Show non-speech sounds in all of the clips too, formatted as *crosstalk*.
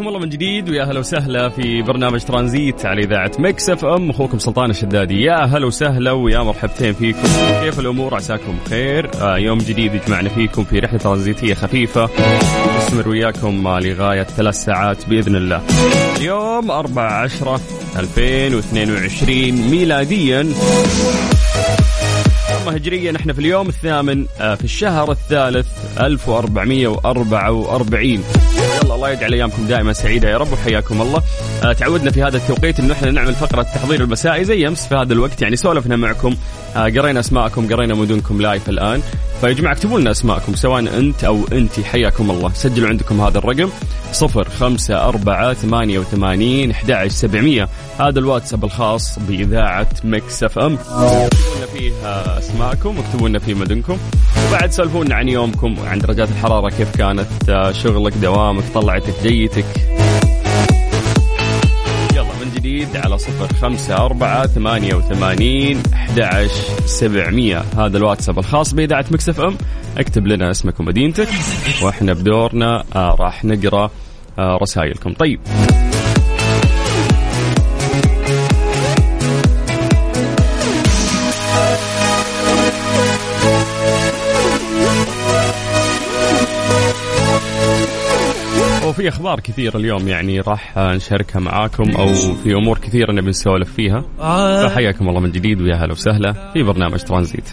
حياكم الله من جديد ويا هلا وسهلا في برنامج ترانزيت على إذاعة مكس إف إم. أخوكم سلطان الشدادي. يا هلا وسهلا ويا مرحبتين فيكم. كيف الأمور؟ عساكم بخير. آه يوم جديد يجمعنا فيكم في رحلة ترانزيتية خفيفة. نستمر وياكم آه، لغاية ثلاث ساعات بإذن الله. اليوم 4 10 2022 ميلاديا. أما هجريا إحنا في اليوم الثامن آه، في الشهر الثالث 1444 يلا الله يجعل أيامكم دائما سعيدة يا رب وحياكم الله. آه، تعودنا في هذا التوقيت انه إحنا نعمل فقرة التحضير المسائي زي أمس في هذا الوقت. يعني سولفنا معكم آه، قرينا أسماءكم قرينا مدنكم live الآن. فيا جماعة اكتبوا لنا أسماءكم سواء أنت أو انت. حياكم الله. سجلوا عندكم هذا الرقم 054 88 11700 هذا الواتساب الخاص بإذاعة Mix FM. اكتبوا لنا فيه آه، أسماءكم واكتبوا لنا فيه مدنكم. وبعد سولفونا عن يومكم عن درجات الحرارة كيف كانت آه، شغلك دوامك طلعتك جيتك. يلا من جديد على صفر خمسة أربعة ثمانية وثمانين أحد سبعمية. هذا الواتساب الخاص بإذاعة مكسف أم. اكتب لنا اسمك ومدينتك وإحنا بدورنا آه راح نقرأ آه رسائلكم. طيب. وفي أخبار كثير اليوم يعني راح نشاركها معاكم أو في أمور كثيرة نبي نسولف فيها. فحياكم الله من جديد ويا هلا وسهلا في برنامج Transit.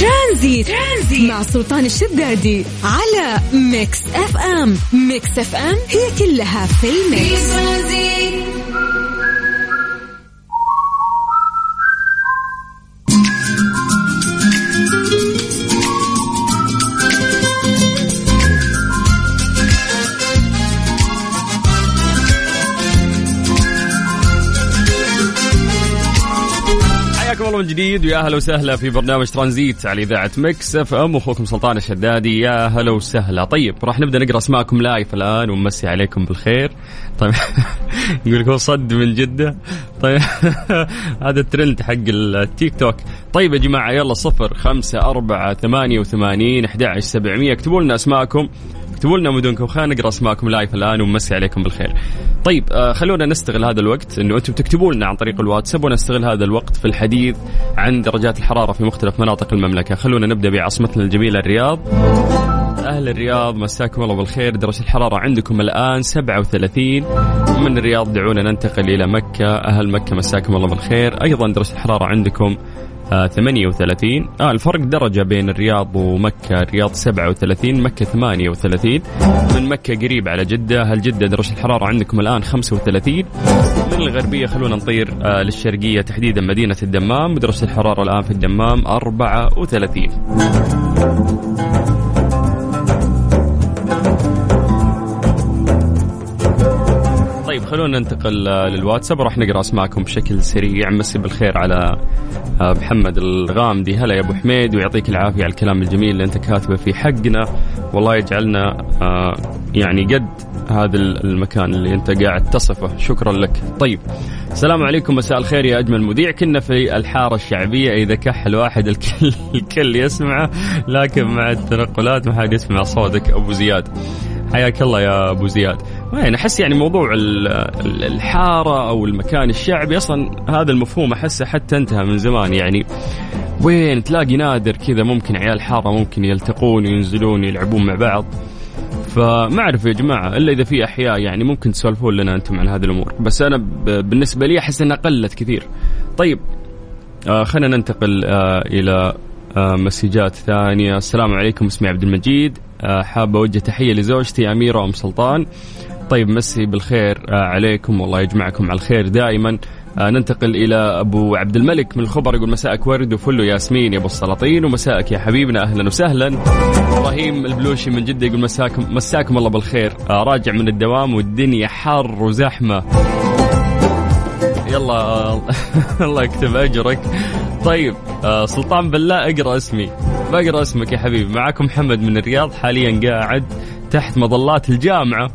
Transit, Transit مع سلطان الشدادي على Mix FM. Mix FM هي كلها في في ال mix. Transit حياكم الله من جديد؟ ويا هلا وسهلا في برنامج ترانزيت على إذاعة Mix FM أخوكم سلطان الشدادي. يا هلا وسهلا. طيب راح نبدأ نقرأ أسماءكم live الآن ونمسي عليكم بالخير. طيب *laughs* يقول لك هو صد من جدة. طيب *laughs* هذا الترند حق التيك توك. طيب يا جماعة يلا صفر خمسة أربعة ثمانية وثمانين أحد سبعمية. اكتبوا لنا أسماءكم. اكتبوا لنا مدنكم خلينا نقرأ أسماءكم live الآن ونمسي عليكم بالخير. طيب آه خلونا نستغل هذا الوقت إنه أنتم تكتبوا لنا عن طريق الواتساب ونستغل هذا الوقت في الحديث عن درجات الحرارة في مختلف مناطق المملكة، خلونا نبدأ بعاصمتنا الجميلة الرياض. أهل الرياض مساكم الله بالخير. درجة الحرارة عندكم الآن 37 من الرياض دعونا ننتقل إلى مكة. أهل مكة مساكم الله بالخير. أيضا درجة الحرارة عندكم 38 آه الفرق درجة بين الرياض ومكة. الرياض 37 مكة 38 من مكة قريب على جدة. هل جدة درجة الحرارة عندكم الآن 35 من الغربية خلونا نطير آه للشرقية تحديدا مدينة الدمام. درجة الحرارة الآن في الدمام 34 خلونا ننتقل للواتساب. وراح نقرأ أسماءكم بشكل سريع. مسي بالخير على آه، محمد الغامدي. هلا يا أبو حميد ويعطيك العافية على الكلام الجميل اللي أنت كاتبه في حقنا. والله يجعلنا آه، يعني قد هذا المكان اللي أنت قاعد تصفه. شكرا لك. طيب السلام عليكم. مساء الخير يا أجمل مذيع. كنا في الحارة الشعبية. إذا كح الواحد الكل *laughs* الكل يسمعه لكن مع التنقلات ما حد يسمع صوتك أبو زياد. حياك الله يا أبو زياد. وين؟ أحس يعني موضوع ال- ال- الحارة أو المكان الشعبي أصلا هذا المفهوم أحسه حتى انتهى من زمان. يعني وين؟ تلاقي نادر كذا ممكن عيال حارة ممكن يلتقون وينزلون يلعبون مع بعض. فما أعرف يا جماعة إلا إذا في أحياء يعني ممكن تسولفون لنا أنتم عن هذه الأمور. بس أنا بالنسبة لي أحس إنها قلت كثير. طيب آه خلينا ننتقل آه إلى آه مسجات ثانية. السلام عليكم اسمي عبد المجيد. حاب أوجه تحية لزوجتي أميرة أم سلطان. طيب مسي بالخير آه، عليكم. والله يجمعكم على الخير دائما. آه، ننتقل إلى أبو عبد الملك من الخبر. يقول مساءك ورد وفل ياسمين يا أبو السلاطين ومساءك يا حبيبنا. أهلا وسهلا. إبراهيم البلوشي من جدة يقول مساكم مساكم الله بالخير. آه، راجع من الدوام والدنيا حر وزحمة. يلا *laughs* الله يكتب أجرك. طيب آه، سلطان بالله أقرأ اسمي. بقرأ اسمك يا حبيبي. معكم محمد من الرياض حاليا قاعد تحت مظلات الجامعة.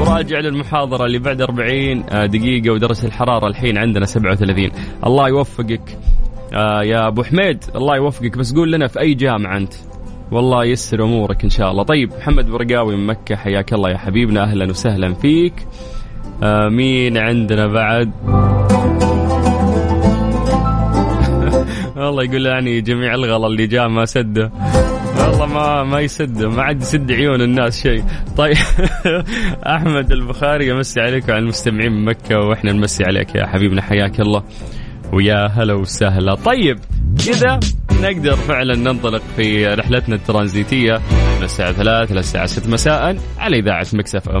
وراجع للمحاضرة اللي بعد 40 آه، دقيقة ودرجة الحرارة الحين عندنا 37 الله يوفقك آه، يا أبو حميد. الله يوفقك بس قول لنا في أي جامعة أنت. والله يسر أمورك إن شاء الله. طيب محمد برقاوي من مكة حياك الله يا حبيبنا. أهلا وسهلا فيك. مين عندنا بعد. *laughs* والله يقول يعني جميع الغلا اللي جاء ما سده. والله ما ما يسد ما عاد يسد عيون الناس شيء. طيب. *laughs* أحمد البخاري يمسي عليك وعلى المستمعين من مكة وإحنا نمسي عليك يا حبيبنا. حياك الله. ويا هلا وسهلا. طيب. كذا نقدر فعلا ننطلق في رحلتنا الترانزيتية من الساعة 3 إلى الساعة 6 مساء على إذاعة مكسف أم.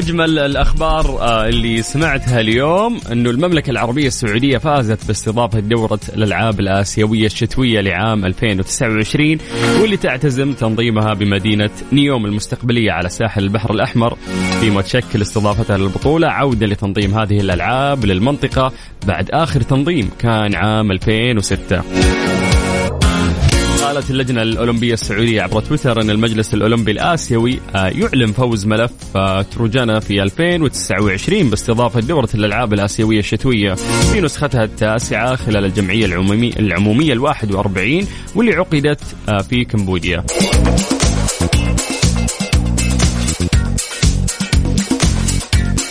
أجمل الأخبار آه، اللي سمعتها اليوم إنه المملكة العربية السعودية فازت باستضافة دورة الألعاب الآسيوية الشتوية لعام 2029 واللي تعتزم تنظيمها بمدينة نيوم المستقبلية على ساحل البحر الأحمر فيما تشكل استضافتها للبطولة عودة لتنظيم هذه الألعاب للمنطقة بعد آخر تنظيم كان عام 2006 قالت اللجنة الأولمبية السعودية عبر تويتر أن المجلس الأولمبي الآسيوي آه، يعلن فوز ملف آه، تروجانا في 2029 باستضافة دورة الألعاب الآسيوية الشتوية في نسختها التاسعة خلال الجمعية العمومية العمومية الواحد وأربعين واللي عقدت آه، في كمبوديا.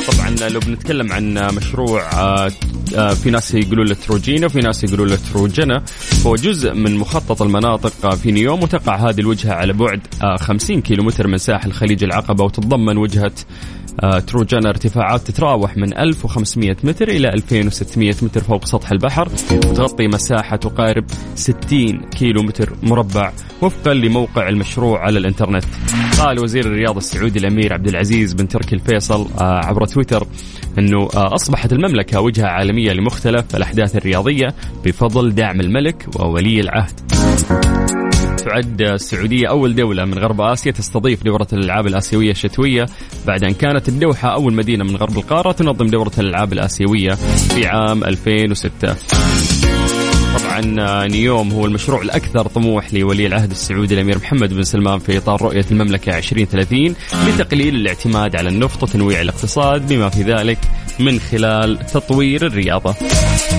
طبعا لو بنتكلم عن مشروع في ناس يقولوا له تروجينا وفي ناس يقولوا له تروجنا. هو جزء من مخطط المناطق آه، في نيوم وتقع هذه الوجهة على بعد آه، 50 كيلومتر من ساحل خليج العقبة وتتضمن وجهة آه، تروجانا ارتفاعات تتراوح من 1500 متر إلى 2600 متر فوق سطح البحر وتغطي مساحة تقارب 60 كيلو متر مربع وفقا لموقع المشروع على الإنترنت. قال وزير الرياضة السعودي الأمير عبد العزيز بن تركي الفيصل آه، عبر تويتر أنه آه، أصبحت المملكة وجهة عالمية لمختلف الأحداث الرياضية بفضل دعم الملك وولي العهد. تعد السعودية أول دولة من غرب آسيا تستضيف دورة الألعاب الآسيوية الشتوية. بعد أن كانت الدوحة أول مدينة من غرب القارة تنظم دورة الألعاب الآسيوية في عام 2006 طبعا آه، نيوم هو المشروع الأكثر طموح لولي العهد السعودي الأمير محمد بن سلمان في إطار رؤية المملكة 2030 لتقليل الاعتماد على النفط وتنويع الاقتصاد بما في ذلك من خلال تطوير الرياضة.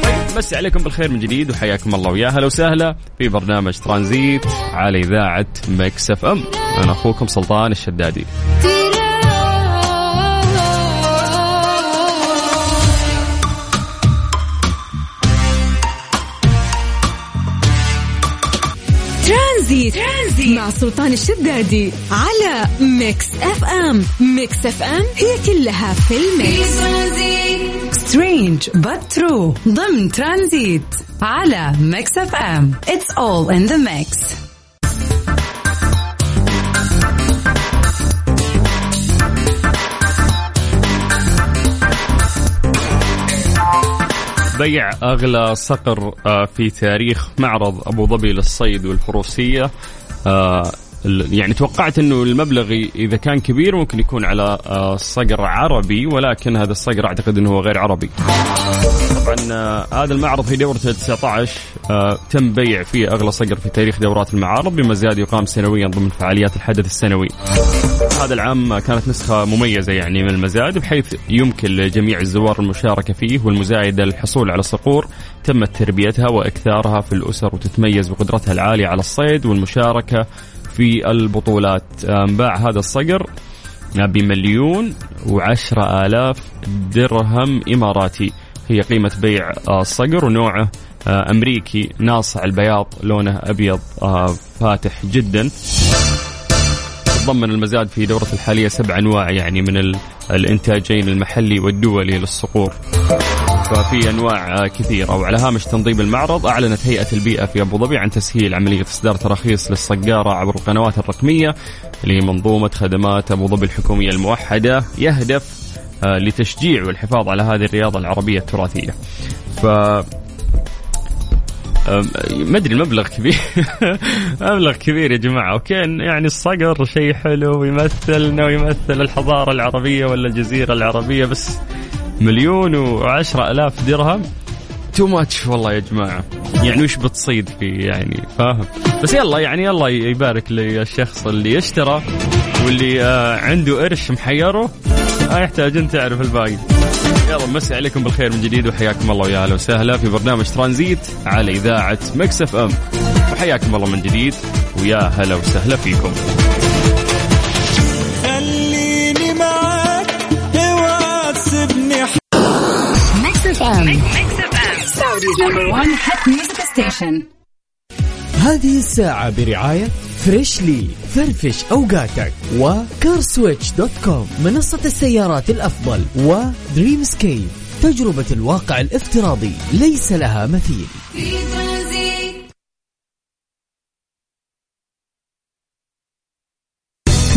طيب نمسي عليكم بالخير من جديد وحياكم الله ويا هلا وسهلا في برنامج ترانزيت على إذاعة Mix FM أنا أخوكم سلطان الشدادي ترانزيت. مع سلطان الشدادي على Mix FM. Mix FM هي كلها في ال mix. Strange but true ضمن ترانزيت على Mix FM. It's all in the mix بيع أغلى صقر آه، في تاريخ معرض أبو ظبي للصيد والفروسية. آه، يعني توقعت إنه المبلغ إذا كان كبير ممكن يكون على آه، صقر عربي ولكن هذا الصقر أعتقد إنه هو غير عربي. طبعا آه، هذا المعرض في دورته 19 آه، تم بيع فيه أغلى صقر في تاريخ دورات المعارض بمزاد يقام سنويا ضمن فعاليات الحدث السنوي. هذا العام كانت نسخة مميزة يعني من المزاد بحيث يمكن لجميع الزوار المشاركة فيه والمزايدة للحصول على صقور تمت تربيتها وإكثارها في الأسر وتتميز بقدرتها العالية على الصيد والمشاركة في البطولات. انباع هذا الصقر بمليون وعشرة آلاف درهم إماراتي. هي قيمة بيع آه، الصقر ونوعه آه، أمريكي ناصع البياض لونه أبيض آه، فاتح جدا. تضمن المزاد في دورة الحالية سبع أنواع يعني من ال- الإنتاجين المحلي والدولي للصقور. ففي أنواع كثيرة. وعلى هامش تنظيم المعرض أعلنت هيئة البيئة في أبو ظبي عن تسهيل عملية إصدار تراخيص للصقاره عبر القنوات الرقمية لمنظومة خدمات أبو ظبي الحكومية الموحدة يهدف آه، لتشجيع والحفاظ على هذه الرياضة العربية التراثية. ف ما أدري المبلغ كبير. *laughs* مبلغ كبير يا جماعة. أوكي يعني الصقر شيء حلو ويمثلنا ويمثل الحضارة العربية ولا الجزيرة العربية بس مليون وعشرة ألاف درهم. too much والله يا جماعة. يعني وش بتصيد فيه يعني فاهم؟ بس يلا يعني الله يبارك للشخص اللي اشترى واللي آه عنده قرش محيره. ما يحتاج انت تعرف الباقي. يلا نمسي عليكم بالخير من جديد وحياكم الله ويا أهلا وسهلا في برنامج ترانزيت على إذاعة Mix FM. وحياكم الله من جديد ويا هلا وسهلا فيكم. FM Saudi's number 1 hit music station هذه الساعة برعاية Freshly فرفش أوقاتك. و CarSwitch dot com منصة السيارات الأفضل. و Dreamscape تجربة الواقع الافتراضي. ليس لها مثيل. في Transit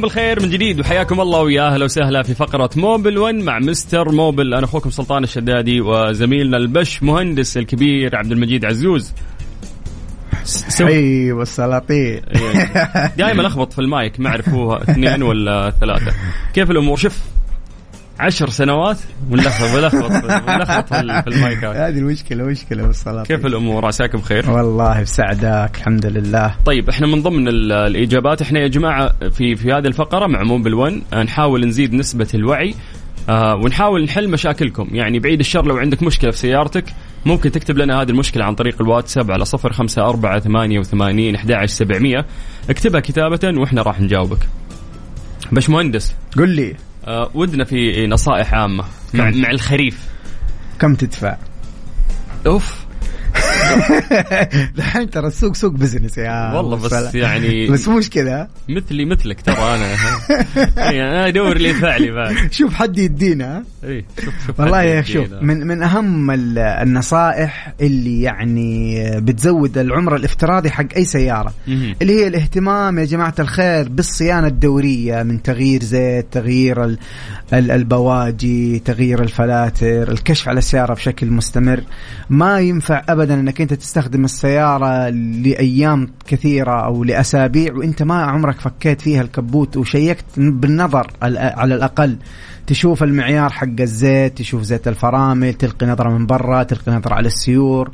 عليكم بالخير من جديد وحياكم الله ويا أهلا وسهلا في فقرة Mobil 1 مع Mister Mobil. أنا أخوكم سلطان الشدادي وزميلنا الباشمهندس الكبير عبد المجيد عزوز. سو- حي أبو السلاطين. دائما أخبط في المايك ما أعرف هو اثنين ولا ثلاثة. كيف الأمور؟ شوف عشر سنوات ونلخبط ونلخبط في ال- في المايكات *laughs* هذه المشكلة مشكلة أبو السلاطين كيف الأمور؟ عساكم بخير. والله بسعدك الحمد لله. طيب إحنا من ضمن ال- الإجابات إحنا يا جماعة في في هذه الفقرة مع Mobil 1 نحاول نزيد نسبة الوعي آه ونحاول نحل مشاكلكم. يعني بعيد الشر لو عندك مشكلة في سيارتك ممكن تكتب لنا هذه المشكلة عن طريق الواتساب على صفر خمسة أربعة ثمانية وثمانين اكتبها كتابة وإحنا راح نجاوبك. باش مهندس قل لي. آه ودنا في نصائح عامة مع, مع الخريف كم تدفع؟ أوف *laughs* الحين ترى السوق سوق بزنس يا والله بس السلام. يعني بس مش كذا مثلي مثلك ترى أنا *laughs* يعني أنا أدور لي فعلي بعد شوف حد يدينا أي شوف شوف والله يا شوف. من من أهم ال- النصائح اللي يعني بتزود العمر الافتراضي حق أي سيارة. اللي هي الاهتمام يا جماعة الخير بالصيانة الدورية من تغيير زيت تغيير ال- ال- البواجي تغيير الفلاتر الكشف على السيارة بشكل مستمر ما ينفع ابدا إنك أنت تستخدم السيارة لأيام كثيرة أو لأسابيع وأنت ما عمرك فكيت فيها الكبوت وشيكت بالنظر ال- على الأقل. تشوف المعيار حق الزيت تشوف زيت الفرامل تلقي نظرة من برا تلقي نظرة على السيور.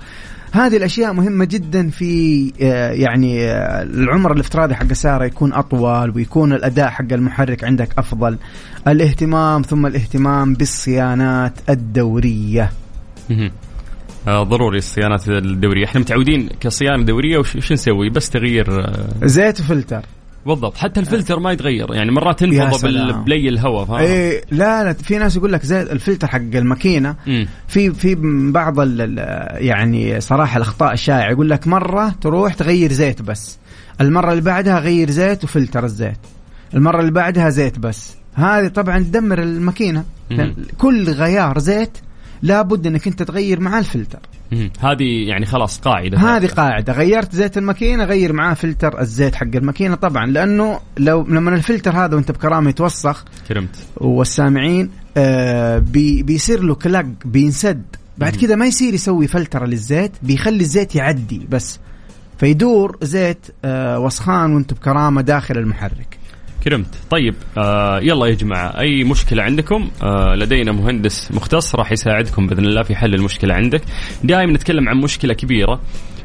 هذه الأشياء مهمة جدا في آه، يعني آه، العمر الافتراضي حق السيارة يكون أطول ويكون الأداء حق المحرك عندك أفضل. الاهتمام ثم الاهتمام بالصيانات. آه ضروري الصيانات الدورية. إحنا متعودين كصيانة دورية وش نسوي؟ بس تغيير آه زيت وفلتر. بالضبط. حتى الفلتر ما يتغير. يعني مرات تنفض سلام. بلي الهواء فاهم إيه لا لا في ناس يقول لك زي الفلتر حق الماكينة. في في بعض يعني صراحة الأخطاء الشائعة. يقول لك مرة تروح تغير زيت بس. المرة اللي بعدها غير زيت وفلتر الزيت. المرة اللي بعدها زيت بس. هذه طبعا تدمر الماكينة. كل غيار زيت لابد انك انت تغير معاه الفلتر. هذه يعني خلاص قاعدة. هذه قاعدة. غيرت زيت الماكينة غير معاه فلتر الزيت حق الماكينة طبعا لأنه لو لما الفلتر هذا وانت بكرامة يتوسخ كرمت. والسامعين آه بي بيصير له clog بينسد. بعد كذا ما يصير يسوي فلترة للزيت بيخلي الزيت يعدي بس. فيدور زيت آه وسخان وأنتم بكرامة داخل المحرك. كرمت. طيب آه يلا يا جماعة أي مشكلة عندكم؟ آه لدينا مهندس مختص راح يساعدكم بإذن الله في حل المشكلة عندك. دائما نتكلم عن مشكلة كبيرة.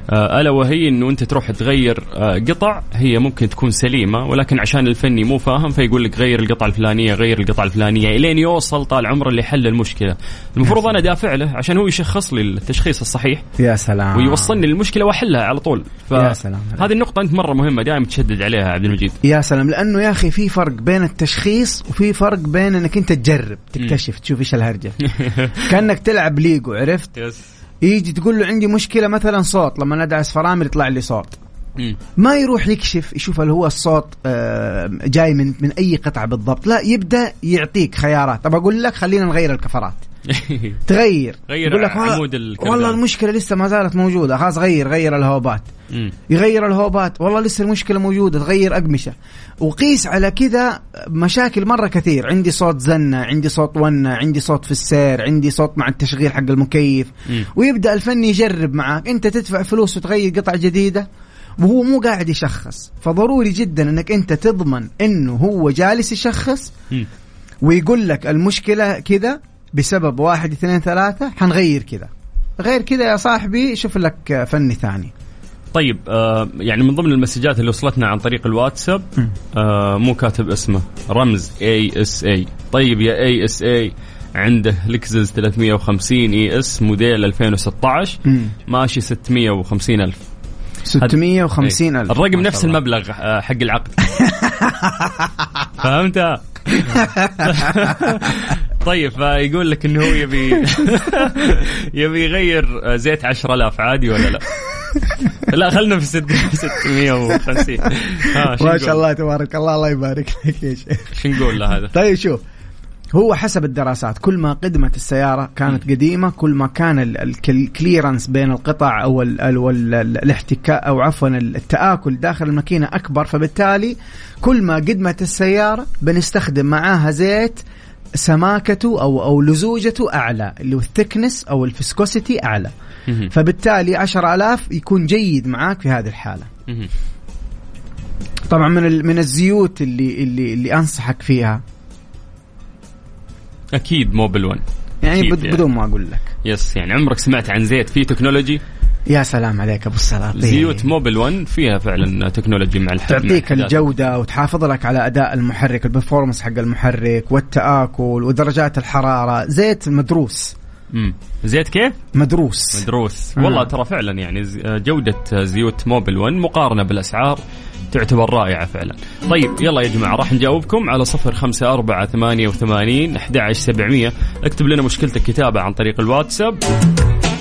آه ألا وهي أنه أنت تروح تغير آه قطع هي ممكن تكون سليمة ولكن عشان الفني مو فاهم فيقول لك غير القطعة الفلانية غير القطعة الفلانية إلين يوصل طال عمره لحل المشكلة. المفروض أنا دافع له عشان هو يشخص لي التشخيص الصحيح يا سلام. ويوصلني للمشكلة وأحلها على طول. يا سلام. هذه النقطة أنت مرة مهمة دائما تشدد عليها عبد المجيد. يا سلام. لأنه يا أخي في فرق بين التشخيص وفي فرق بين إنك أنت تجرب تكتشف تشوف إيش الهرجة. *laughs* كأنك تلعب ليجو عرفت؟ يس. يجي تقول له عندي مشكلة مثلا صوت لما ندعس فرامل يطلع لي صوت. ما يروح يكشف يشوف هل هو الصوت آه، جاي من من أي قطعة بالضبط. لا يبدأ يعطيك خيارات. طب أقول لك خلينا نغير الكفرات. *laughs* تغير. غير يقول لك والله- عمود. والله المشكلة لسه ما زالت موجودة. خلاص غير غير الهوبات. مم. يغير الهوبات. والله لسه المشكلة موجودة تغير أقمشة. وقيس على كذا مشاكل مرة كثير. عندي صوت زنة عندي صوت ونة عندي صوت في السير عندي صوت مع التشغيل حق المكيف. مم. ويبدأ الفني يجرب معك أنت تدفع فلوس وتغير قطعه جديدة وهو مو قاعد يشخص. فضروري جدا إنك أنت تضمن إنه هو جالس يشخص. مم. ويقول لك المشكلة كذا بسبب واحد اثنين ثلاثة حنغير كذا. غير كذا يا صاحبي شوف لك فني ثاني. طيب آه يعني من ضمن المسجات اللي وصلتنا عن طريق الواتساب آه مو كاتب اسمه رمز اي اس اي طيب يا اي اس اي عنده Lexus 350 ES model 2016 مم. ماشي 650 ألف. 650 ألف. الرقم نفس. المبلغ آه، حق العقد. *laughs* فهمت؟ *laughs* طيب فيقول لك إنه هو يبي *laughs* يبي يغير زيت 10000 عادي ولا لا؟ لا خلنا في 650 ها شو ما؟ شاء الله تبارك الله الله يبارك لك يا شيخ شو نقول له هذا؟ طيب شوف هو حسب الدراسات كل ما قدمت السيارة كانت قديمة كل ما كان ال- ال- ال clearance بين القطع أو ال ال وال- ال- الاحتكاك أو عفوا التآكل داخل الماكينة أكبر فبالتالي كل ما قدمت السيارة بنستخدم معاها زيت سماكته أو أو لزوجته أعلى اللي هو ال thickness أو ال viscosity أعلى. مهم. فبالتالي 10000 يكون جيد معاك في هذه الحالة. مهم. طبعا من ال- من الزيوت اللي اللي اللي أنصحك فيها. أكيد Mobil 1 يعني أكيد بد- بدون ما أقول لك. Yes يعني عمرك سمعت عن زيت فيه technology؟ يا سلام عليك أبو السلاطين زيوت Mobil 1 فيها فعلا technology مع الح... مع تعطيك. الجودة وتحافظ لك على أداء المحرك ال performance حق المحرك والتآكل ودرجات الحرارة زيت مدروس مم. زيت كيف؟ مدروس مدروس آه. والله ترى فعلا يعني جودة زيوت موبل 1 مقارنة بالأسعار تعتبر رائعة فعلا طيب يلا يا جماعة راح نجاوبكم على صفر خمسة أربعة ثمانية وثمانين أحد سبعمية اكتب لنا مشكلتك كتابة عن طريق الواتساب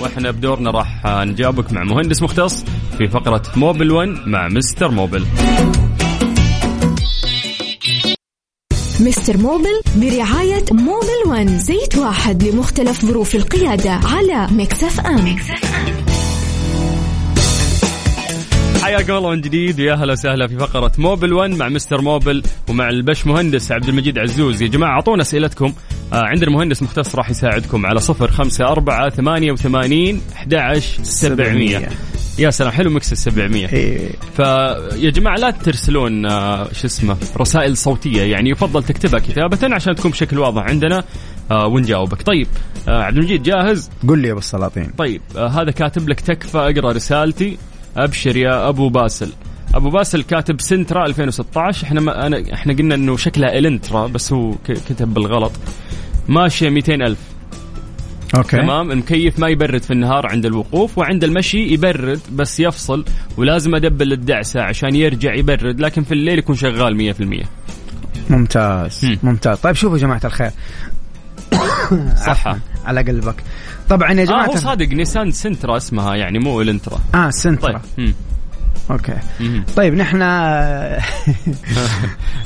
وإحنا بدورنا راح نجاوبك مع مهندس مختص في فقرة موبل 1 مع مستر موبل. مستر موبل برعاية موبل ون زيت واحد لمختلف ظروف القيادة على مكس إف إم. حياكم الله من جديد ويا هلا وسهلا في فقرة موبل 1 مع مستر موبل ومع البش مهندس عبد المجيد عزوز. يا جماعة أعطونا أسئلتكم. عندنا مهندس مختص راح يساعدكم على صفر خمسة أربعة ثمانية وثمانين أحد سبعمية. يا سلام حلو مكس السبعمية. إيه. فيا جماعة لا ترسلون آه شو اسمه رسائل صوتية يعني يفضل تكتبها كتابة عشان تكون بشكل واضح عندنا آه ونجاوبك. طيب آه عبد المجيد جاهز؟ قل لي يا أبو السلاطين. طيب آه هذا كاتب لك تكفى أقرأ رسالتي. أبشر يا أبو باسل. أبو باسل كاتب سنترا 2016 إحنا ما أنا إحنا قلنا إنه شكلها إلنترا بس هو كتب بالغلط. ماشية 200 ألف. أوكي. تمام؟ المكيف ما يبرد في النهار عند الوقوف وعند المشي يبرد بس يفصل ولازم أدبل الدعسة عشان يرجع يبرد لكن في الليل يكون شغال 100% ممتاز. مم. ممتاز. طيب شوفوا يا جماعة الخير. *coughs* صحة. على قلبك. طبعا يا آه جماعة هو صادق نيسان سنترا اسمها يعني مو الانترا. آه سنترا. طيب. أوكي. طيب نحن *laughs*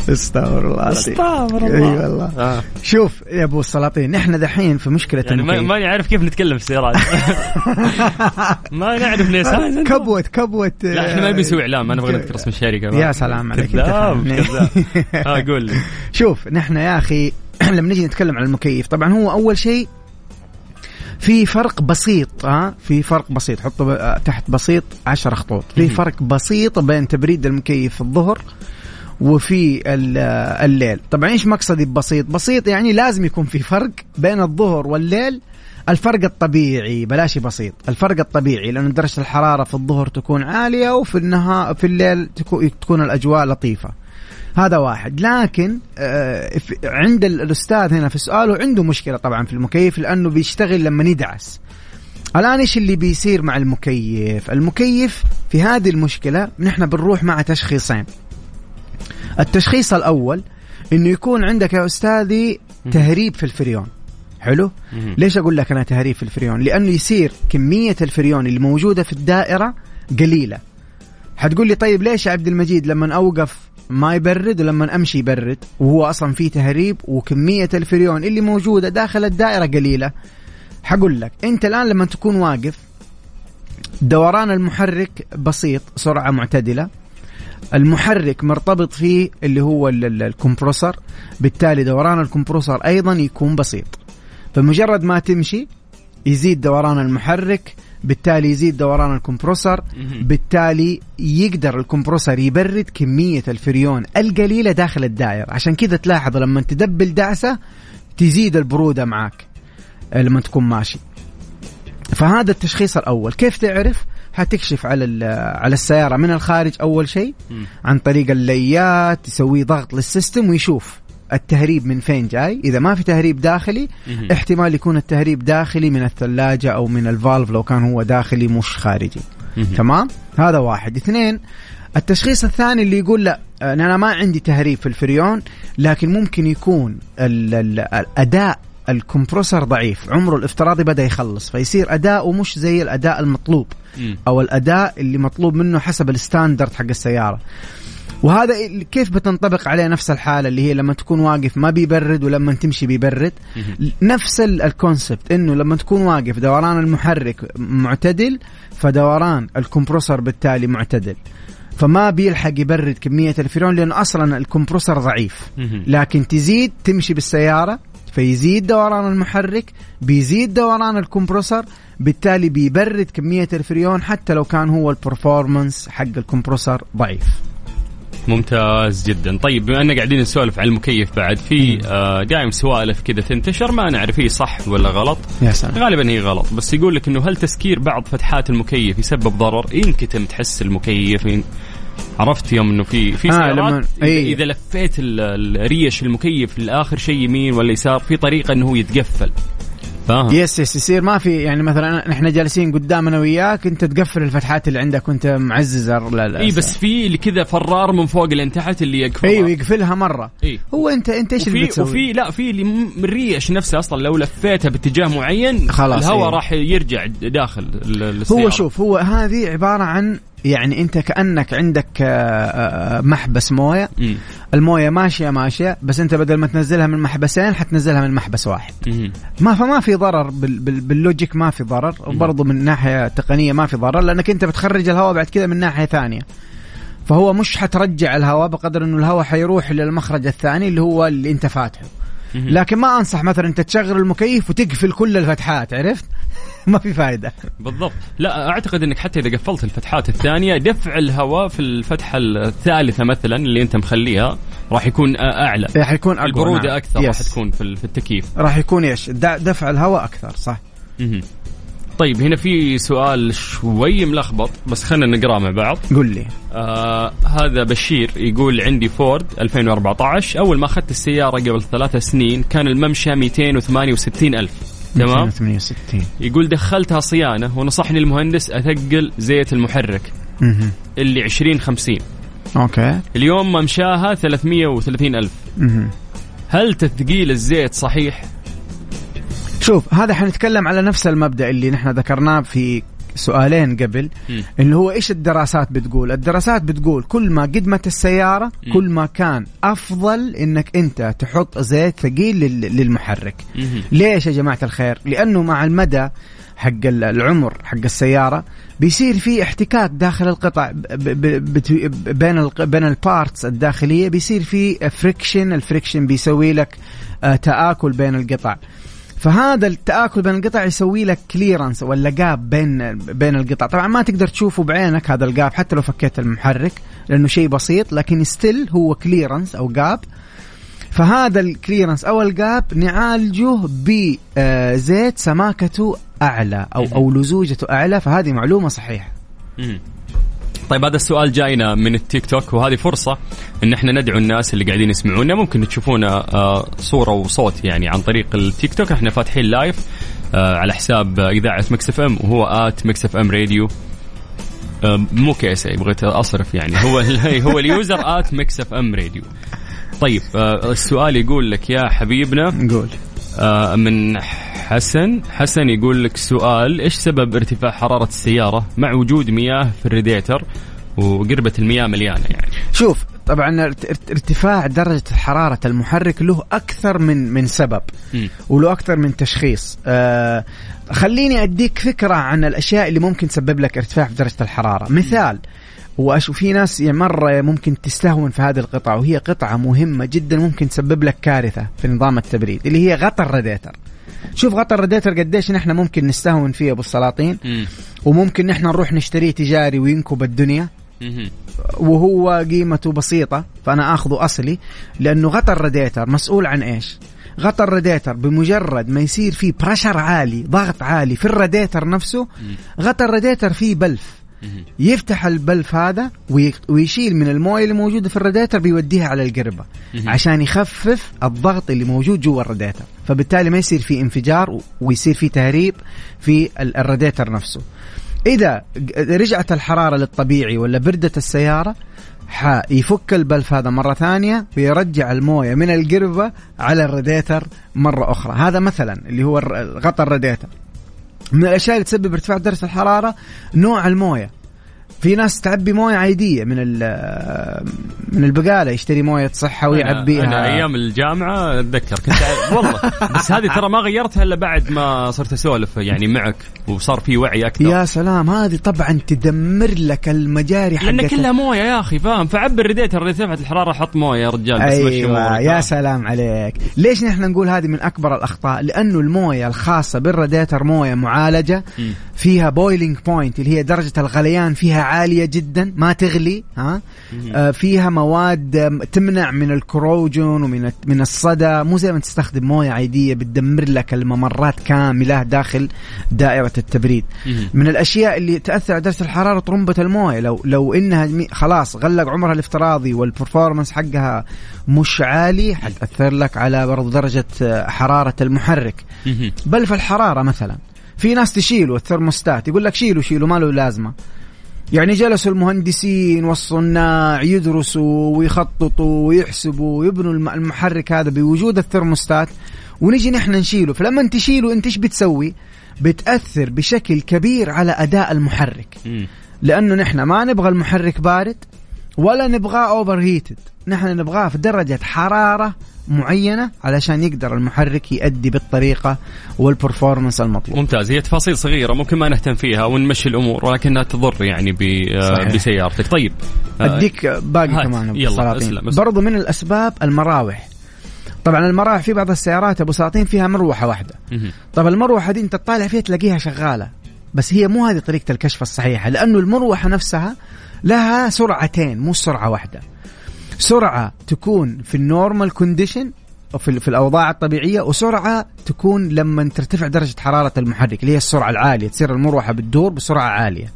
استغفر الله استغفر إي الله. والله. آه. شوف يا أبو السلاطين نحن دحين في مشكلة يعني ما نعرف كيف نتكلم في السيارات. *laughs* ما نعرف نيسان *laughs* كبوت كبوت. لا إحنا ما نبي نسوي اعلان ما نبغى نذكر اسم الشركة. يا سلام عليك كذاب. آه قول لي. شوف نحن يا أخي *clears throat* لما نجي نتكلم عن المكيف طبعا هو أول شيء في فرق بسيط ها في فرق بسيط. حطوا ب- تحت بسيط عشر خطوط. في. فرق بسيط بين تبريد المكيف في الظهر وفي ال- الليل. طبعا إيش مقصدي ببسيط بسيط يعني لازم يكون في فرق بين الظهر والليل. الفرق الطبيعي بلاش بسيط. الفرق الطبيعي لأن درجة الحرارة في الظهر تكون عالية وفي النهار في الليل تكو- تكون الأجواء لطيفة. هذا واحد. لكن آه، عند ال- الأستاذ هنا في سؤاله عنده مشكلة طبعا في المكيف لأنه بيشتغل لما يدعس. الآن إيش اللي بيصير مع المكيف؟ المكيف في هذه المشكلة نحن بنروح مع تشخيصين. التشخيص الأول إنه يكون عندك يا أستاذي تهريب في الفريون. حلو. ليش أقول لك أنا تهريب في الفريون؟ لأنه يصير كمية الفريون اللي موجودة في الدائرة قليلة. حتقول لي طيب ليش يا عبد المجيد لما أوقف ما يبرد ولما أمشي يبرد؟ وهو أصلا في تهريب وكمية الفريون اللي موجودة داخل الدائرة قليلة. حقول لك أنت الآن لما تكون واقف دوران المحرك بسيط سرعة معتدلة. المحرك مرتبط فيه اللي هو ال- ال- الكمبروسر. بالتالي دوران الكمبروسر أيضا يكون بسيط. فمجرد ما تمشي يزيد دوران المحرك بالتالي يزيد دوران الكمبروسر. بالتالي يقدر الكمبروسر يبرد كمية الفريون القليلة داخل الدائرة. عشان كذا تلاحظ لما تدبل دعسة تزيد البرودة معك لما تكون ماشي. فهذا التشخيص الأول. كيف تعرف؟ حتكشف على على السيارة من الخارج أول شيء. عن طريق الليات يسوي ضغط لل system ويشوف. التهريب من فين جاي إذا ما في تهريب داخلي. احتمال يكون التهريب داخلي من الثلاجة أو من ال valve لو كان هو داخلي مش خارجي. تمام هذا واحد اثنين التشخيص الثاني اللي يقول لا أنا ما عندي تهريب في الفريون لكن ممكن يكون ال ال الأداء ال compressor ضعيف عمره الافتراضي بدأ يخلص فيصير اداؤه مش زي الأداء المطلوب. أو الأداء اللي مطلوب منه حسب ال standard حق السيارة وهذا اللي- كيف بتنطبق عليه نفس الحالة اللي هي لما تكون واقف ما بيبرد ولما تمشي بيبرد. نفس ال- ال concept إنه لما تكون واقف دوران المحرك معتدل فدوران ال compressor بالتالي معتدل فما بيلحق يبرد كمية الفريون لأنه أصلا ال compressor ضعيف. لكن تزيد تمشي بالسيارة فيزيد دوران المحرك بيزيد دوران ال compressor بالتالي بيبرد كمية الفريون حتى لو كان هو ال performance حق ال compressor ضعيف ممتاز جدا. طيب بما إننا قاعدين نسولف عن المكيف بعد في آه دائم سوالف كذا تنتشر ما نعرف هي صح ولا غلط. يا سلام. غالبا هي غلط بس يقول لك إنه هل تسكير بعض فتحات المكيف يسبب ضرر؟ ينكتم تحس المكيف ين... عرفت يوم إنه في في آه، لما- أي. إذا لفيت ال- الريش المكيف لاخر شيء يمين ولا يسار في طريقة إنه هو يتقفل. فاهم yes yes يصير ما في يعني مثلا إحنا جالسين قدام أنا وياك أنت تقفل الفتحات اللي عندك وأنت معزز لا لا إي بس في اللي كذا فرار من فوق لين تحت اللي يقفل أيوه يقفلها مرة إي هو انت أنت إيش اللي بتسوي؟ وفي لا في اللي م- من الريش نفسها أصلا لو لفيتها باتجاه معين خلاص، الهواء إيه. راح يرجع داخل ال- السيارة. هو شوف هو هذه عبارة عن يعني انت كأنك عندك آه، آه، محبس موية. الموية ماشية ماشية بس انت بدل ما تنزلها من محبسين حتنزلها من محبس واحد. ما فما في ضرر بال بال باللوجيك ما في ضرر وبرضه من ناحية تقنية ما في ضرر لأنك انت بتخرج الهواء بعد كذا من ناحية ثانية فهو مش حترجع الهواء بقدر إنه الهواء حيروح للمخرج الثاني اللي هو اللي انت فاتحه. لكن ما أنصح مثلا أنت تشغل المكيف وتقفل كل الفتحات عرفت *laughs* ما في فائده بالضبط. لا أعتقد إنك حتى إذا قفلت الفتحات الثانية دفع الهواء في الفتحة الثالثة مثلا اللي أنت مخليها راح يكون أعلى. راح يكون أقوى البرودة نعم. أكثر راح. تكون في ال- في التكييف. راح يكون إيش؟ دفع الهواء أكثر صح. طيب هنا في سؤال شوي ملخبط بس خلينا نقرأه مع بعض. قل لي. آه هذا بشير يقول عندي فورد 2014 أول ما أخذت السيارة قبل ثلاثة سنين كان الممشى 268 ألف. تمام 268 يقول دخلتها صيانة ونصحني المهندس أثقل زيت المحرك مهم. اللي 20 50 أوكي اليوم ممشاها 330 ألف مهم. هل تثقيل الزيت صحيح؟ شوف هذا حنتكلم على نفس المبدأ اللي نحن ذكرناه في سؤالين قبل مم. اللي هو إيش الدراسات بتقول الدراسات بتقول كل ما قدمت السيارة مم. كل ما كان أفضل إنك أنت تحط زيت ثقيل لل- للمحرك مهم. ليش يا جماعة الخير لأنه مع المدى حق ال- العمر حق السيارة بيصير في احتكاك داخل القطع بين بين ال parts الداخلية بيصير في friction ال friction بيسوي لك آه، تآكل بين القطع فهذا التآكل بين القطع يسوي لك clearance ولا gap بين بين القطع. طبعا ما تقدر تشوفه بعينك هذا ال gap حتى لو فكيت المحرك لأنه شيء بسيط لكن still هو clearance أو gap فهذا ال clearance أو ال gap نعالجه بزيت سماكته أعلى أو أو لزوجته أعلى فهذه معلومة صحيحة. طيب هذا السؤال جاينا من التيك توك وهذه فرصة إن إحنا ندعو الناس اللي قاعدين يسمعونا ممكن تشوفونا آه، صورة وصوت يعني عن طريق التيك توك. إحنا فاتحين live آه، على حساب إذاعة مكس إف إم وهو at مكس إف إم راديو. آه، مو كيسة بغيت أصرف يعني. هو *laughs* هو ال user at مكس إف إم راديو. طيب السؤال يقول لك يا حبيبنا نقول آه، من حسن. حسن يقول لك سؤال إيش سبب ارتفاع حرارة السيارة مع وجود مياه في الراديتر وقربة المياه مليانة يعني؟ شوف طبعا ارت- ارت- ارتفاع درجة حرارة المحرك له أكثر من من سبب. وله أكثر من تشخيص. آه خليني أديك فكرة عن الأشياء اللي ممكن تسبب لك ارتفاع في درجة الحرارة. مثال وأشوف في ناس يعني مرة ممكن تستهون في هذه القطعة وهي قطعة مهمة جدا ممكن تسبب لك كارثة في نظام التبريد اللي هي غطا الراديتر شوف غطا الراديتر قديش نحن ممكن نستهون فيه أبو السلاطين مم. وممكن نحن نروح نشتريه تجاري وينكب الدنيا. وهو قيمته بسيطة فأنا أخذه أصلي لأنه غطى الراديتر مسؤول عن إيش غطى الراديتر بمجرد ما يصير فيه برشر عالي ضغط عالي في الراديتر نفسه غطى الراديتر فيه بلف. يفتح البلف هذا وي- ويشيل من المويه اللي موجودة في الراديتر بيوديها على القربة. عشان يخفف الضغط اللي موجود جوا الراديتر. فبالتالي ما يصير في انفجار ويصير في تهريب في ال- الراديتر نفسه. إذا رجعت الحرارة للطبيعي ولا بردت السيارة يفك البلف هذا مرة ثانية ويرجع الموية من القربة على الراديتر مرة أخرى. هذا مثلا اللي هو غطى الراديتر. من الأشياء اللي تسبب ارتفاع درجة الحرارة نوع الموية. في ناس تعبي موية عادية من ال- من البقالة يشتري موية صحة ويعبيها. أنا, أنا أيام الجامعة أتذكر كنت والله بس هذه ترى ما غيرتها إلا بعد ما صرت أسولف يعني معك وصار في وعي أكثر. يا سلام هذه طبعا تدمر لك المجاري حقتها لأن كلها موية يا أخي فاهم؟ فعب الريديتر اللي ارتفعت الحرارة حط موية يا رجال بس أمورك، يا فاهم؟ سلام عليك. ليش نحن نقول هذه من أكبر الأخطاء؟ لأنه الموية الخاصة بالراديتر موية معالجة. فيها boiling point اللي هي درجة الغليان فيها عالية جدا ما تغلي ها؟ آه فيها مواد تمنع من ال corrosion ومن من الصدى. مو زي ما تستخدم موية عادية بتدمر لك الممرات كاملة داخل دائرة التبريد. من الأشياء اللي تأثر على درجة الحرارة طرمبه الموية. لو لو إنها خلاص غلق عمرها الافتراضي والبرفورمانس حقها مش عالي حتأثر لك على برضو درجة آه، حرارة المحرك. بل في الحرارة مثلا. في ناس تشيلوا الثرموستات يقول لك شيلوا شيلوا ما له لازمة. يعني جلسوا المهندسين والصناع يدرسوا ويخططوا ويحسبوا ويبنوا الم- المحرك هذا بوجود الثرموستات. ونجي نحن نشيله. فلما تشيله انت إيش بتسوي؟ بتأثر بشكل كبير على أداء المحرك. لأنه نحن ما نبغى المحرك بارد ولا نبغاه overheated نحن نبغاه في درجة حرارة معينة علشان يقدر المحرك يؤدي بالطريقة وال performance المطلوب ممتاز هي تفاصيل صغيرة ممكن ما نهتم فيها ونمشي الأمور ولكنها تضر يعني. بسيارتك طيب آه، أديك باقي هات. كمان يلا، أسلم،. برضو من الأسباب المراوح طبعا المراوح في بعض السيارات أبو سلاطين فيها مروحة واحدة. طب المروحة دي أنت تطالع فيها تلاقيها شغالة بس هي مو هذه طريقة الكشف الصحيحة لأنه المروحة نفسها لها سرعتين مو سرعة واحدة سرعة تكون في ال normal condition في, في الأوضاع الطبيعية وسرعة تكون لما ترتفع درجة حرارة المحرك اللي هي السرعة العالية تصير المروحة بتدور بسرعة عالية.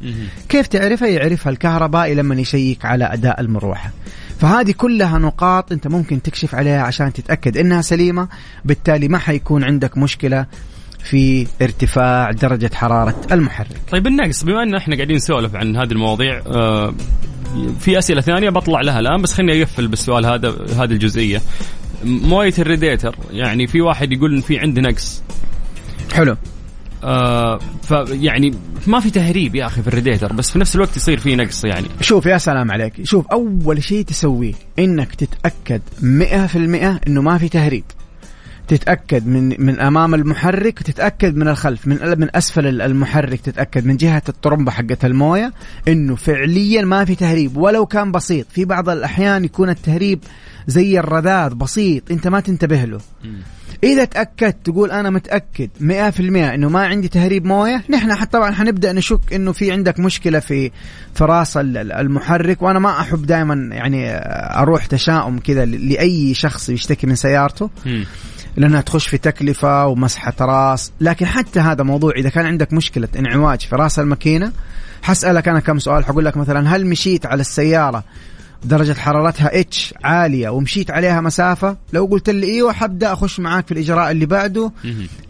كيف تعرفها؟ يعرفها الكهربائي لما يشيك على أداء المروحة. فهذه كلها نقاط أنت ممكن تكشف عليها عشان تتأكد إنها سليمة بالتالي ما حيكون عندك مشكلة في ارتفاع درجة حرارة المحرك. طيب النقص بما ان إحنا قاعدين نسولف عن هذه المواضيع آه، في أسئلة ثانية بطلع لها الآن بس خليني أقفل بالسؤال هذا هذه الجزئية. مويه الريديتر يعني في واحد يقول إن في عندي نقص حلو. آه فيعني ما في تهريب يا أخي في الريديتر بس في نفس الوقت يصير في نقص يعني. شوف يا سلام عليك شوف أول شيء تسويه إنك تتأكد مئة في المئة إنه ما في تهريب. تتأكد من من أمام المحرك وتتأكد من الخلف من من أسفل المحرك تتأكد من جهة الطرمبة حقت الموية إنه فعليا ما في تهريب ولو كان بسيط. في بعض الأحيان يكون التهريب زي الرذاذ بسيط أنت ما تنتبه له. إذا تأكدت تقول أنا متأكد 100% إنه ما عندي تهريب موية نحن حتى طبعا حنبدأ نشك إنه في عندك مشكلة في في راس ال- ال- المحرك وأنا ما أحب دائما يعني أروح تشاؤم كذا لأي شخص يشتكي من سيارته. لأنها تخش في تكلفة ومسحة راس. لكن حتى هذا موضوع إذا كان عندك مشكلة انعواج في راس الماكينة حسألك أنا كم سؤال حقول لك مثلا هل مشيت على السيارة درجة حرارتها إتش عالية ومشيت عليها مسافة؟ لو قلت لي إيوه حبدأ أخش معاك في الإجراء اللي بعده.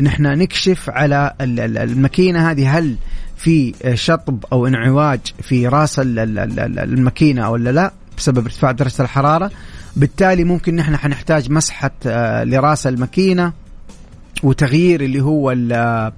نحن نكشف على ال- ال- الماكينة هذه هل في شطب أو انعواج في راس ال- ال- ال- الماكينة ولا لا بسبب ارتفاع درجة الحرارة. بالتالي ممكن نحن حنحتاج مسحة آه، لراس الماكينة وتغيير اللي هو ال-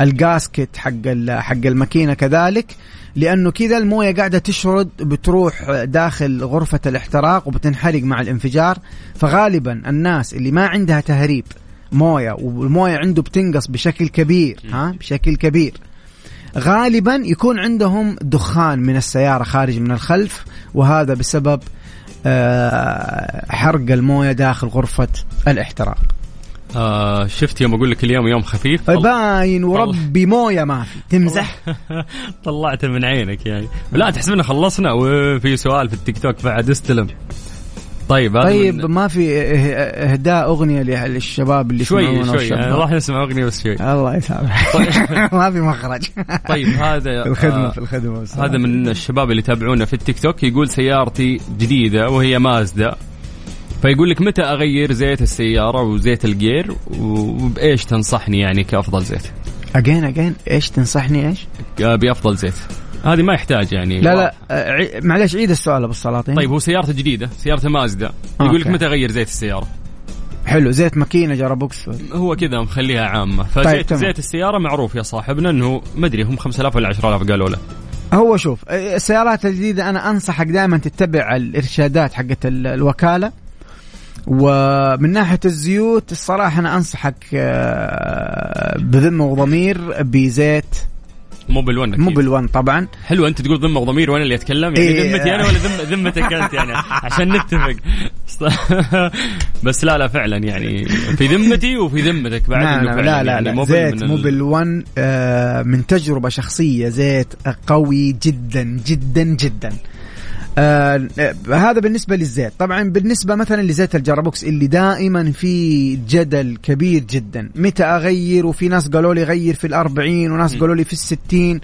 الجاسكت حق حق الماكينة كذلك لأنه كذا الموية قاعدة تشرد بتروح داخل غرفة الاحتراق وبتنحرق مع الانفجار. فغالبا الناس اللي ما عندها تهريب موية والموية عنده بتنقص بشكل كبير ها؟ بشكل كبير. غالبا يكون عندهم دخان من السيارة خارج من الخلف وهذا بسبب آه، حرق الموية داخل غرفة الاحتراق. آه شفت يوم أقول لك اليوم يوم خفيف؟ باين وربي موية ما في تمزح. *laughs* طلعت من عينك يعني. لا تحسبنا خلصنا. وفي سؤال في التيك توك بعد استلم. طيب طيب من- ما في اهداء أغنية للشباب اللي شوي شوي راح نسمع أغنية بس شوي. الله يسامحك. *laughs* ما في مخرج. طيب هذا *laughs* في الخدمة آه، في الخدمة. والسلام. هذا من الشباب اللي يتابعونا في التيك توك يقول سيارتي جديدة وهي مازدا. فيقول لك متى أغير زيت السيارة وزيت الجير وبإيش تنصحني يعني كأفضل زيت؟ اجين اجين إيش تنصحني إيش؟ آه، بأفضل زيت. هذه ما يحتاج يعني. لا لا آه، عي- معلش عيد السؤال أبو السلاطين. طيب هو سيارته جديدة سيارته مازدا. يقول لك. متى اغير زيت السيارة؟ حلو زيت ماكينة جرابوكس هو كذا مخليها فزيت طيب، طيب تمام. زيت السيارة معروف يا صاحبنا إنه ما أدري هم 5000 ولا 10000 قالوا له. هو شوف آه، السيارات الجديدة أنا أنصحك دائما تتبع الإرشادات حقت ال- الوكالة. ومن ناحية الزيوت الصراحة أنا أنصحك آه، بذمة وضمير بزيت مو بالون أكيد. مو بالون طبعا. حلو أنت تقول ذمة وضمير وأنا اللي أتكلم؟ يعني إيه. ذمتي أنا ولا ذم ذمتك أنت يعني؟ عشان نتفق. *laughs* بس لا لا فعلا يعني. في ذمتي وفي ذمتك بعد نعم فعلاً لا لا, يعني لا. زيت من ال- موبل 1 آه من تجربة شخصية. زيت قوي جدا جدا جدا. آه آه، هذا بالنسبة للزيت. طبعا بالنسبة مثلا لزيت الجرابوكس اللي دائما في جدل كبير جدا. متى أغير؟ وفي ناس قالوا لي غير في الأربعين وناس قالوا لي في الستين.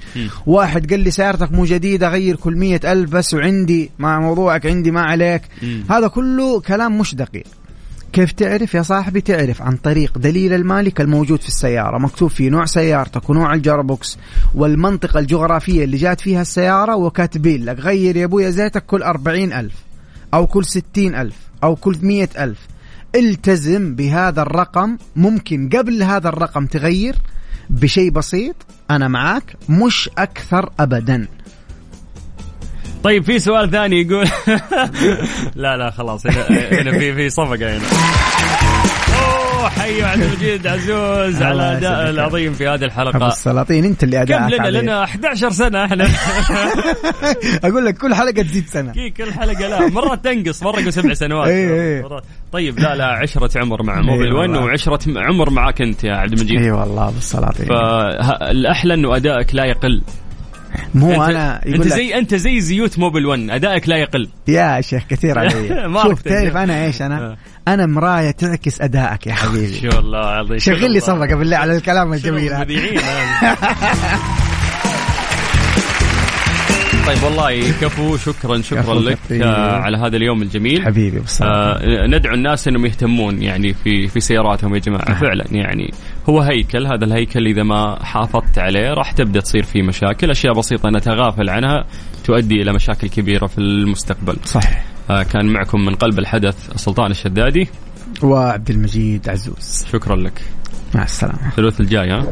واحد قال لي سيارتك مو جديدة غير كل مية ألف بس وعندي مع موضوعك عندي ما عليك. هذا كله كلام مش دقيق. كيف تعرف يا صاحبي؟ تعرف عن طريق دليل المالك الموجود في السيارة. مكتوب فيه نوع سيارتك ونوع الجربوكس والمنطقة الجغرافية اللي جات فيها السيارة وكاتبين لك غير يا أبويا زيتك كل أربعين ألف أو كل ستين ألف أو كل مية ألف. التزم بهذا الرقم. ممكن قبل هذا الرقم تغير بشيء بسيط. أنا معاك. مش أكثر أبدا. طيب في سؤال ثاني يقول *laughs* لا لا خلاص هنا, هنا في في صفقة هنا أوه حي عبد المجيد عزوز على الاداء. العظيم في هذه الحلقة. السلاطين أنت اللي كم أداءك لنا عليه. لنا 11 سنة إحنا. *laughs* أقول لك كل حلقة تزيد كي كل حلقة لا مرات تنقص مرة يقول سبع سنوات. إيه إيه. طيب لا لا عشرة عمر مع موبل إيه 1 والله. وعشرة عمر معك أنت يا عبد المجيد. اي والله ابو السلاطين فالأحلى أنه أدائك لا يقل. مو انت, أنا يقول انت لك زي أنت زي زيوت موبل 1 أدائك لا يقل يا شيخ كثير علي *laughs* شوف تعرف. أنا إيش أنا آه. أنا مراية تعكس أدائك يا حبيبي *laughs* شو الله العظيم شغل لي صفقه بالله على الكلام الجميل. *laughs* طيب والله كفو شكرا شكرا لك. آه، على هذا اليوم الجميل حبيبي بصراحة آه ندعو الناس إنهم يهتمون يعني في في سياراتهم يا جماعة نعم. فعلا يعني هو هيكل هذا الهيكل إذا ما حافظت عليه راح تبدأ تصير فيه مشاكل أشياء بسيطة نتغافل عنها تؤدي إلى مشاكل كبيرة في المستقبل. صح آه كان معكم من قلب الحدث سلطان الشدادي. وعبد المجيد عزوز. شكرا لك. مع السلامة. *laughs* الثلاث الجاي ها؟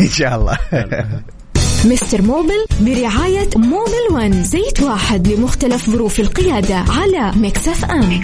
إن شاء الله. *laughs* Mister Mobil برعاية Mobil One زيت واحد لمختلف ظروف القيادة على ام, Mix FM.